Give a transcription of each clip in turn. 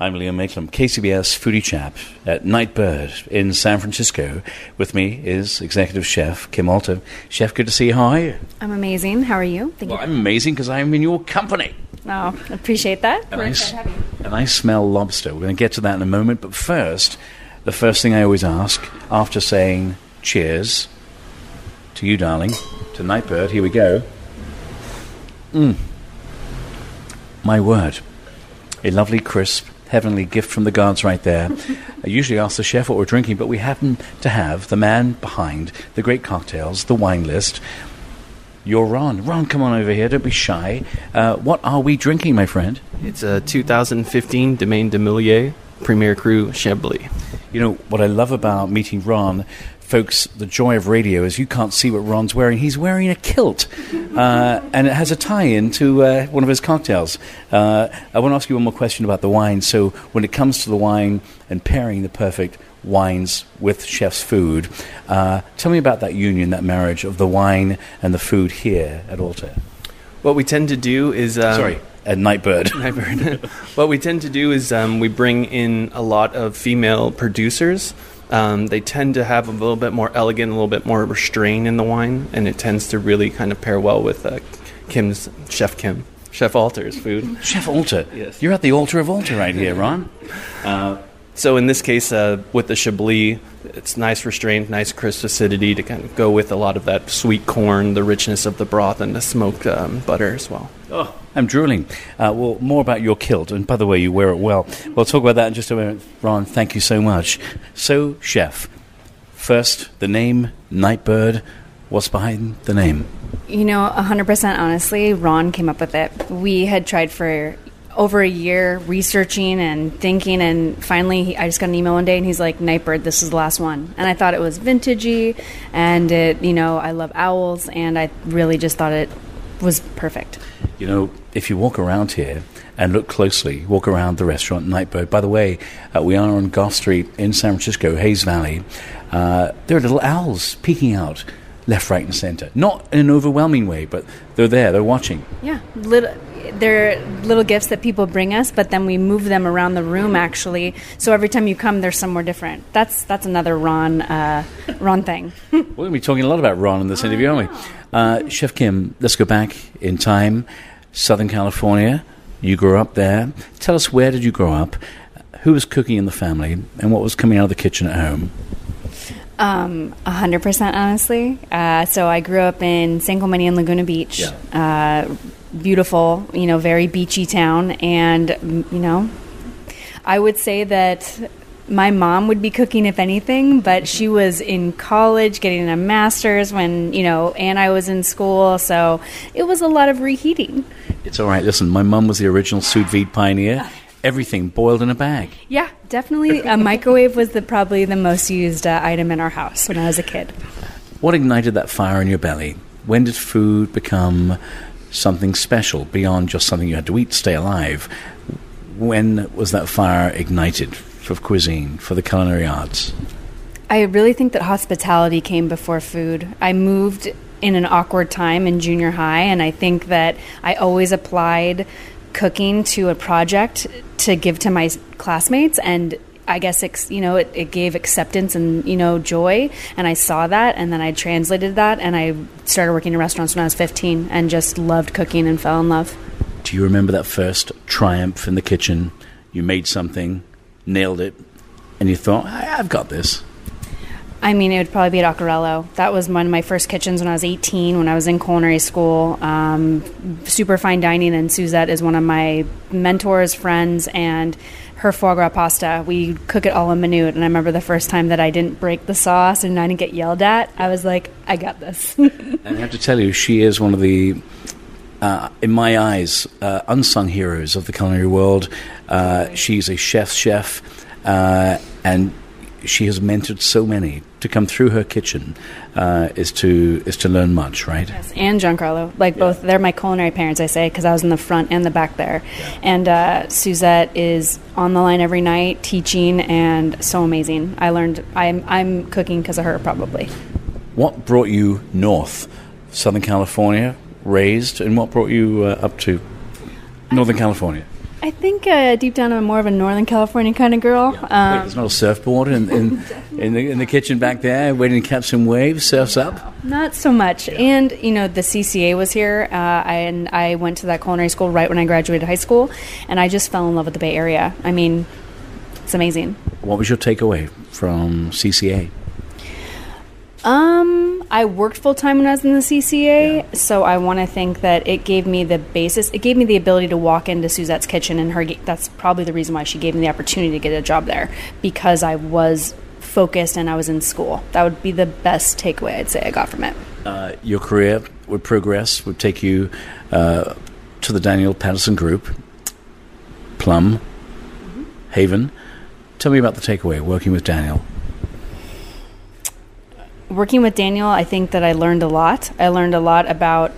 I'm Liam Mayclem, KCBS foodie chap at Nightbird in San Francisco. With me is executive chef Kim Alter. Chef, good to see you. How are you? I'm amazing. How are you? Thank Well, you. I'm amazing because I'm in your company. Oh, I appreciate that. And I, s- to have you. and I smell lobster. We're going to get to that in a moment. But first, the first thing I always ask after saying cheers to you, darling, to Nightbird, here we go. Mm. My word. A lovely, crisp, heavenly gift from the gods right there. I usually ask the chef what we're drinking, but we happen to have the man behind the great cocktails, the wine list. You're Ron. Ron, come on over here. Don't be shy. Uh, what are we drinking, my friend? It's a 2015 Domaine de Millier Premier Cru Chablis. You know, what I love about meeting Ron, folks, the joy of radio is you can't see what Ron's wearing. He's wearing a kilt, uh, and it has a tie in to uh, one of his cocktails. Uh, I want to ask you one more question about the wine. So, when it comes to the wine and pairing the perfect wines with chef's food, uh, tell me about that union, that marriage of the wine and the food here at Alta. What we tend to do is. Um, Sorry, at Nightbird. Nightbird. what we tend to do is um, we bring in a lot of female producers. Um, they tend to have a little bit more elegant, a little bit more restraint in the wine, and it tends to really kind of pair well with uh, Kim's Chef Kim, Chef Alter's food. Chef Alter. Yes. You're at the altar of Alter right here, Ron. Uh, So in this case, uh, with the Chablis, it's nice restraint, nice crisp acidity to kind of go with a lot of that sweet corn, the richness of the broth, and the smoked um, butter as well. Oh, I'm drooling. Uh, well, more about your kilt. And by the way, you wear it well. We'll talk about that in just a moment. Ron, thank you so much. So, chef, first, the name Nightbird. What's behind the name? You know, 100% honestly, Ron came up with it. We had tried for over a year researching and thinking, and finally, he, I just got an email one day, and he's like, "Nightbird, this is the last one." And I thought it was vintagey, and it, you know, I love owls, and I really just thought it was perfect. You know, if you walk around here and look closely, walk around the restaurant Nightbird. By the way, uh, we are on Gough Street in San Francisco, Hayes Valley. Uh, there are little owls peeking out left, right, and center. Not in an overwhelming way, but they're there, they're watching. Yeah, little. They're little gifts that people bring us, but then we move them around the room. Actually, so every time you come, they're somewhere different. That's that's another Ron uh, Ron thing. We're going to be talking a lot about Ron in this interview, aren't we? Uh, Chef Kim, let's go back in time. Southern California, you grew up there. Tell us where did you grow up? Who was cooking in the family, and what was coming out of the kitchen at home? Um, a hundred percent, honestly. Uh, so I grew up in San Clemente and Laguna Beach. Uh, beautiful, you know, very beachy town, and you know, I would say that my mom would be cooking if anything, but she was in college getting a master's when you know, and I was in school, so it was a lot of reheating. It's all right. Listen, my mom was the original sous vide pioneer. Everything boiled in a bag. Yeah, definitely. A microwave was the probably the most used uh, item in our house when I was a kid. What ignited that fire in your belly? When did food become something special beyond just something you had to eat to stay alive? When was that fire ignited for cuisine, for the culinary arts? I really think that hospitality came before food. I moved in an awkward time in junior high, and I think that I always applied cooking to a project to give to my classmates and I guess you know it, it gave acceptance and you know joy, and I saw that, and then I translated that, and I started working in restaurants when I was 15, and just loved cooking and fell in love. Do you remember that first triumph in the kitchen? You made something, nailed it, and you thought, "I- I've got this. I mean, it would probably be at Acquerello. That was one of my first kitchens when I was 18, when I was in culinary school. Um, super fine dining, and Suzette is one of my mentors, friends, and her foie gras pasta. We cook it all in minute, and I remember the first time that I didn't break the sauce and I didn't get yelled at. I was like, I got this. And I have to tell you, she is one of the uh, in my eyes, uh, unsung heroes of the culinary world. Uh, she's a chef's chef, uh, and she has mentored so many. To come through her kitchen uh, is to is to learn much, right? Yes, and Giancarlo, like both, they're my culinary parents. I say because I was in the front and the back there, and uh, Suzette is on the line every night teaching and so amazing. I learned I'm I'm cooking because of her probably. What brought you north, Southern California, raised, and what brought you uh, up to Northern California? I think uh, deep down I'm more of a Northern California kind of girl. Wait, Um, there's not a surfboard in, in, in, the, in the kitchen back there, waiting to catch some waves, surfs up. Not so much. And, you know, the CCA was here, uh, and I went to that culinary school right when I graduated high school, and I just fell in love with the Bay Area. I mean, it's amazing. What was your takeaway from CCA? Um, I worked full time when I was in the CCA, so I want to think that it gave me the basis. It gave me the ability to walk into Suzette's kitchen, and her. That's probably the reason why she gave me the opportunity to get a job there because I was focused and I was in school. That would be the best takeaway I'd say I got from it. Uh, your career would progress, would take you uh, to the Daniel Patterson Group, Plum, Haven. Tell me about the takeaway working with Daniel. Working with Daniel, I think that I learned a lot. I learned a lot about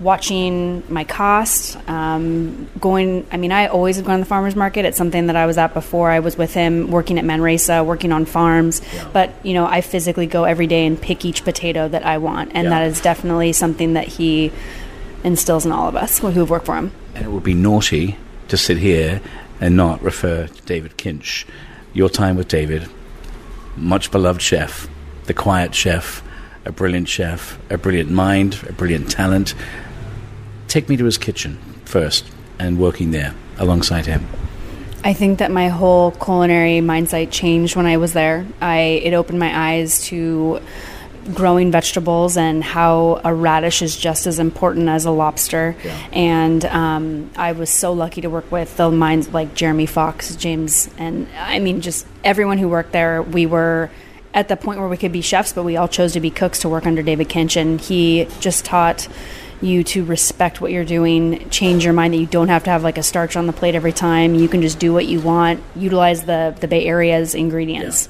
watching my cost, um, going. I mean, I always have gone to the farmers market. It's something that I was at before. I was with him working at Manresa, working on farms. But you know, I physically go every day and pick each potato that I want, and Yeah. that is definitely something that he instills in all of us who have worked for him. And it would be naughty to sit here and not refer to David Kinch. Your time with David, much beloved chef, the quiet chef, a brilliant chef, a brilliant mind, a brilliant talent. Take me to his kitchen first and working there alongside him. I think that my whole culinary mindset changed when I was there. I it opened my eyes to growing vegetables and how a radish is just as important as a lobster. And um, I was so lucky to work with the minds like Jeremy Fox, James, and I mean just everyone who worked there. We were at the point where we could be chefs, but we all chose to be cooks to work under David Kinch, and he just taught you to respect what you're doing, change your mind that you don't have to have like a starch on the plate every time. You can just do what you want, utilize the, the Bay Area's ingredients.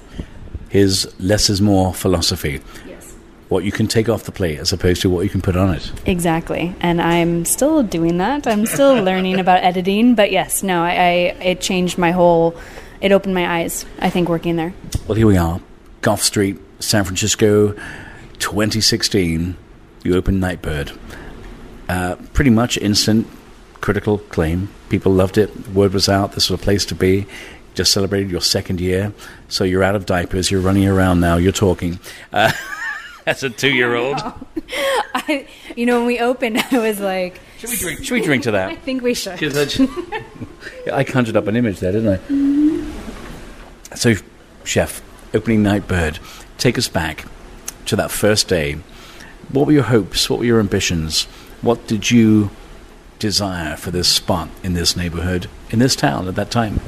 His less is more philosophy. Yes. What you can take off the plate as opposed to what you can put on it. Exactly. And I'm still doing that. I'm still learning about editing, but yes, no, I, I it changed my whole it opened my eyes, I think working there. Well, here we are, Gough Street, San Francisco, 2016. You opened Nightbird. Uh, pretty much instant critical acclaim. People loved it. Word was out. This was a place to be. Just celebrated your second year, so you're out of diapers. You're running around now. You're talking. Uh, as a two-year-old, I, you know, when we opened, I was like, should we drink? Should we drink to that? I think we should. I, I conjured up an image there, didn't I? So, chef, opening Nightbird, take us back to that first day. What were your hopes? What were your ambitions? What did you desire for this spot in this neighborhood, in this town at that time?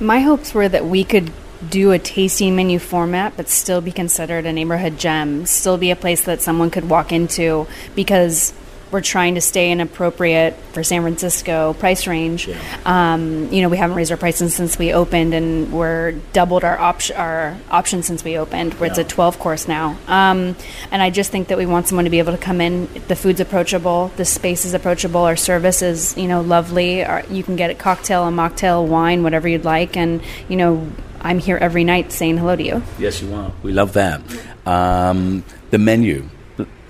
My hopes were that we could do a tasting menu format but still be considered a neighborhood gem, still be a place that someone could walk into because we're trying to stay in appropriate for San Francisco price range. Um, you know, we haven't raised our prices since we opened, and we're doubled our option our options since we opened. Where it's a 12 course now. Um, and I just think that we want someone to be able to come in. The food's approachable, the space is approachable, our service is you know lovely. Our, you can get a cocktail, a mocktail, wine, whatever you'd like, and you know I'm here every night saying hello to you. Yes, you are. We love that. Um, the menu.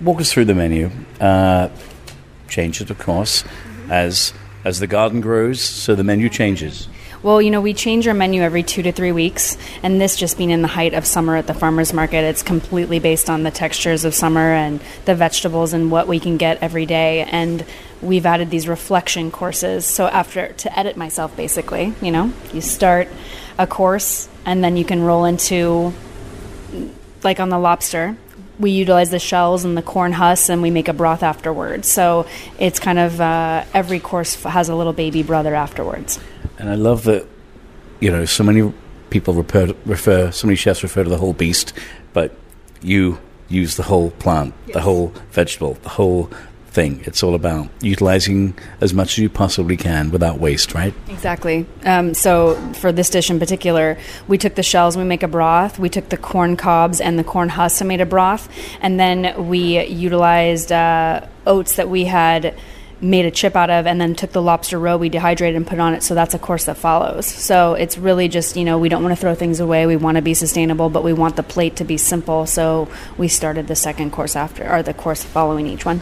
Walk us through the menu. Uh, changes, of course, as as the garden grows, so the menu changes. Well, you know, we change our menu every two to three weeks, and this just being in the height of summer at the farmers market, it's completely based on the textures of summer and the vegetables and what we can get every day. And we've added these reflection courses. So after to edit myself, basically, you know, you start a course and then you can roll into like on the lobster, we utilize the shells and the corn husks, and we make a broth afterwards. So it's kind of uh, every course has a little baby brother afterwards. And I love that, you know, so many people refer, refer so many chefs refer to the whole beast, but you use the whole plant, the whole vegetable, the whole thing. It's all about utilizing as much as you possibly can without waste, right? Exactly. Um, so for this dish in particular, we took the shells, we make a broth. We took the corn cobs and the corn husks and made a broth, and then we utilized uh, oats that we had made a chip out of and then took the lobster roe we dehydrated and put on it so that's a course that follows so it's really just you know we don't want to throw things away we want to be sustainable but we want the plate to be simple so we started the second course after or the course following each one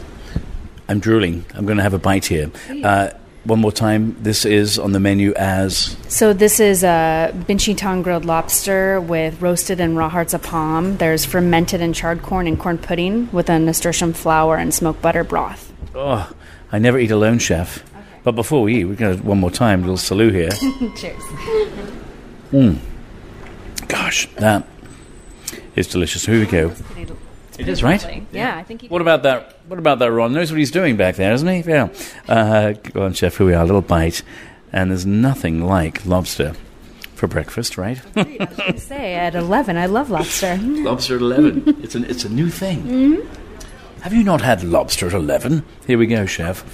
I'm drooling. I'm going to have a bite here. Uh, one more time. This is on the menu as So this is a binchotan grilled lobster with roasted and raw hearts of palm. There's fermented and charred corn and corn pudding with a nasturtium flower and smoked butter broth. oh, I never eat alone, chef. But before we eat, we're going to one more time. little salute here. Cheers. Mmm. Gosh, that is delicious. Here we go. It is right. Yeah, I think you What about that? What about that? Ron knows what he's doing back there, doesn't he? Yeah. Uh, go on, chef. Here we are. A little bite, and there's nothing like lobster for breakfast, right? I was say at 11. I love lobster. lobster at eleven. it's an it's a new thing. Have you not had lobster at eleven? Here we go, chef.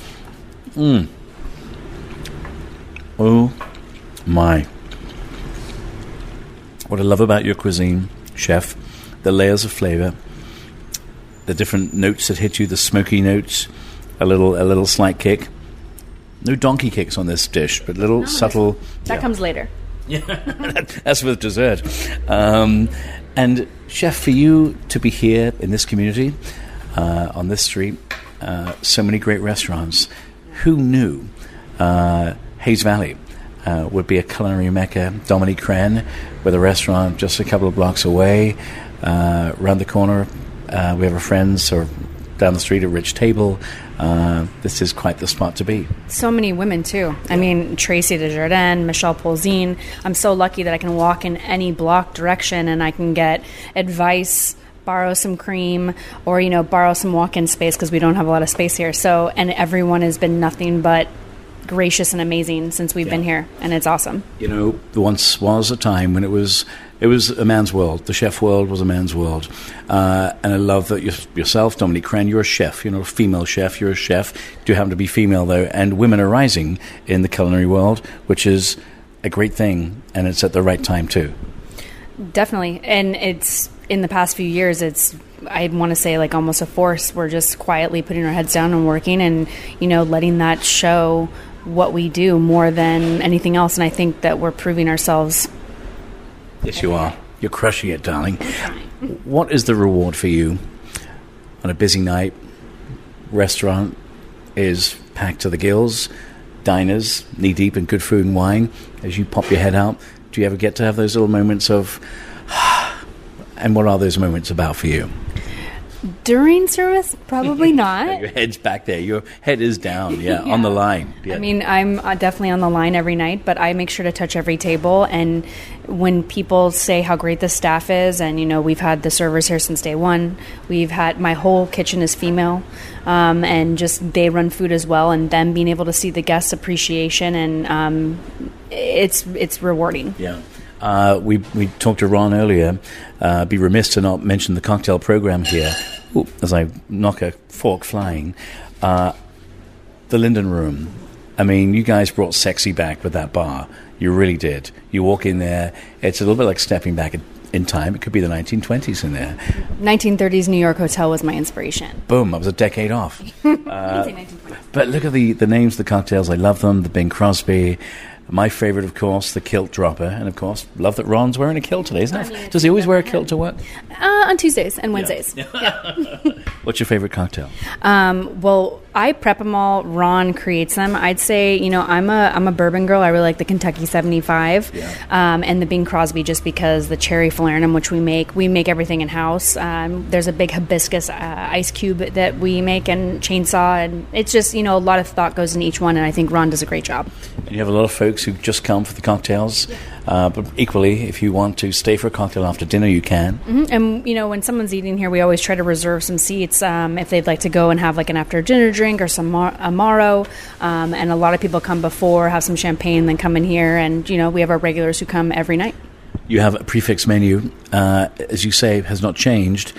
Mm. Oh my! What I love about your cuisine, chef, the layers of flavor, the different notes that hit you, the smoky notes, a little a little slight kick. No donkey kicks on this dish, but little subtle. That yeah. comes later. That's with dessert. Um, and chef, for you to be here in this community, uh, on this street, uh, so many great restaurants. Who knew uh, Hayes Valley uh, would be a culinary mecca? Dominique Crenn, with a restaurant just a couple of blocks away, uh, around the corner. Uh, we have our friends, or down the street at Rich Table. Uh, this is quite the spot to be. So many women too. I mean, Traci Des Jardins, Michelle Polzine. I'm so lucky that I can walk in any block direction and I can get advice, borrow some cream, or you know, borrow some walk-in space because we don't have a lot of space here. So, and everyone has been nothing but gracious and amazing since we've been here, and it's awesome. You know, there once was a time when it was it was a man's world. The chef world was a man's world, uh, and I love that you, yourself, Dominique Crenn, you're a chef. You're not a female chef. You're a chef. Do you happen to be female though, and women are rising in the culinary world, which is a great thing, and it's at the right time too. Definitely. And it's in the past few years, it's, I want to say, like almost a force. We're just quietly putting our heads down and working and, you know, letting that show what we do more than anything else. And I think that we're proving ourselves. Yes, you are. You're crushing it, darling. What is the reward for you on a busy night? Restaurant is packed to the gills. Diners knee deep in good food and wine. As you pop your head out, do you ever get to have those little moments of? And what are those moments about for you? During service, probably not. Your head's back there. Your head is down. Yeah, on the line. Yeah. I mean, I'm uh, definitely on the line every night, but I make sure to touch every table. And when people say how great the staff is, and you know, we've had the servers here since day one. We've had my whole kitchen is female, um, and just they run food as well. And them being able to see the guests' appreciation, and um, it's it's rewarding. Yeah. Uh, we we talked to Ron earlier. Uh, be remiss to not mention the cocktail program here. Ooh, as I knock a fork flying, uh, the Linden Room. I mean, you guys brought sexy back with that bar. You really did. You walk in there, it's a little bit like stepping back in- time. It could be the 1920s in there. 1930s New York Hotel was my inspiration. Boom, I was a decade off. Uh, But look at the, the names of the cocktails. I love them. The Bing Crosby. My favorite, of course, the kilt dropper. And of course, love that Ron's wearing a kilt today, isn't it? Does he always wear a kilt to work? Uh, on Tuesdays and Wednesdays. What's your favorite cocktail? Um, well, I prep them all. Ron creates them. I'd say, you know, I'm a I'm a bourbon girl. I really like the Kentucky 75 um, and the Bing Crosby just because the cherry falernum, which we make, we make everything in house. Um, there's a big hibiscus uh, ice cube that we make and chainsaw, and it's just you know a lot of thought goes in each one, and I think Ron does a great job. And you have a lot of folks who just come for the cocktails. Uh, but equally, if you want to stay for a cocktail after dinner, you can. Mhm. And you know, when someone's eating here, we always try to reserve some seats um, if they'd like to go and have like an after dinner drink or some mar- amaro. Um, and a lot of people come before, have some champagne, then come in here, and you know, we have our regulars who come every night. You have a prefix menu, uh, as you say, has not changed.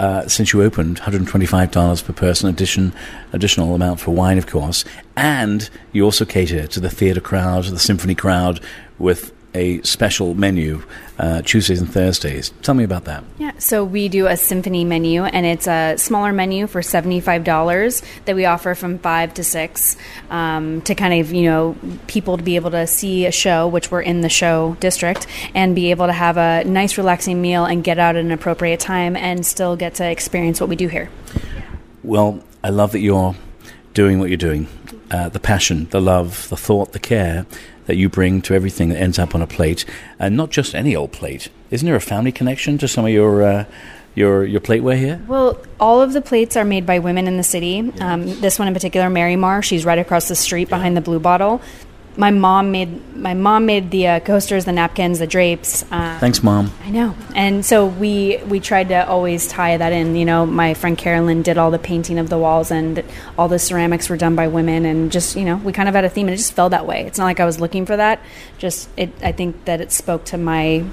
Uh, since you opened, $125 per person, addition, additional amount for wine, of course. And you also cater to the theatre crowd, the symphony crowd, with a special menu uh, Tuesdays and Thursdays. Tell me about that. Yeah, so we do a symphony menu, and it's a smaller menu for seventy-five dollars that we offer from five to six um, to kind of you know people to be able to see a show, which we're in the show district, and be able to have a nice, relaxing meal and get out at an appropriate time and still get to experience what we do here. Well, I love that you're doing what you're doing. Uh, the passion, the love, the thought, the care that you bring to everything that ends up on a plate, and not just any old plate. Isn't there a family connection to some of your uh, your your plateware here? Well, all of the plates are made by women in the city. Um, this one in particular, Mary Mar, she's right across the street behind the Blue Bottle. My mom made my mom made the uh, coasters, the napkins, the drapes. Um, Thanks, Mom. I know, and so we we tried to always tie that in. You know, my friend Carolyn did all the painting of the walls, and all the ceramics were done by women, and just you know, we kind of had a theme, and it just felt that way. It's not like I was looking for that. Just it, I think that it spoke to my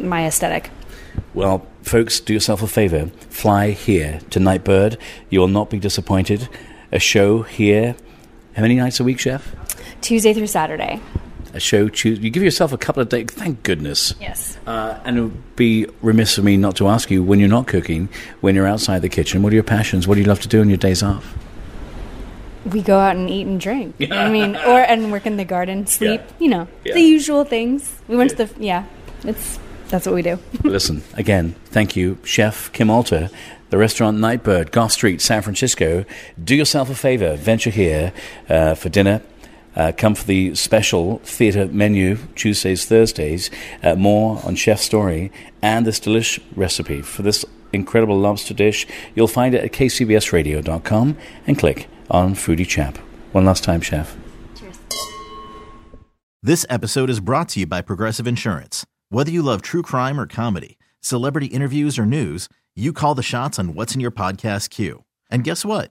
my aesthetic. Well, folks, do yourself a favor. Fly here to Nightbird. You will not be disappointed. A show here. How many nights a week, Chef? Tuesday through Saturday. A show. Choose. You give yourself a couple of days. Thank goodness. Yes. Uh, and it would be remiss of me not to ask you when you're not cooking, when you're outside the kitchen, what are your passions? What do you love to do on your days off? We go out and eat and drink. I mean, or and work in the garden, sleep. Yeah. You know, Yeah. the usual things. We went to the yeah. It's that's what we do. Listen, again, thank you, Chef Kim Alter, the restaurant Nightbird, Gough Street, San Francisco. Do yourself a favor, venture here uh, for dinner. Uh, come for the special theatre menu, Tuesdays, Thursdays. Uh, more on Chef's story and this delish recipe for this incredible lobster dish. You'll find it at kcbsradio.com and click on Foodie Chap. One last time, Chef. This episode is brought to you by Progressive Insurance. Whether you love true crime or comedy, celebrity interviews or news, you call the shots on what's in your podcast queue. And guess what?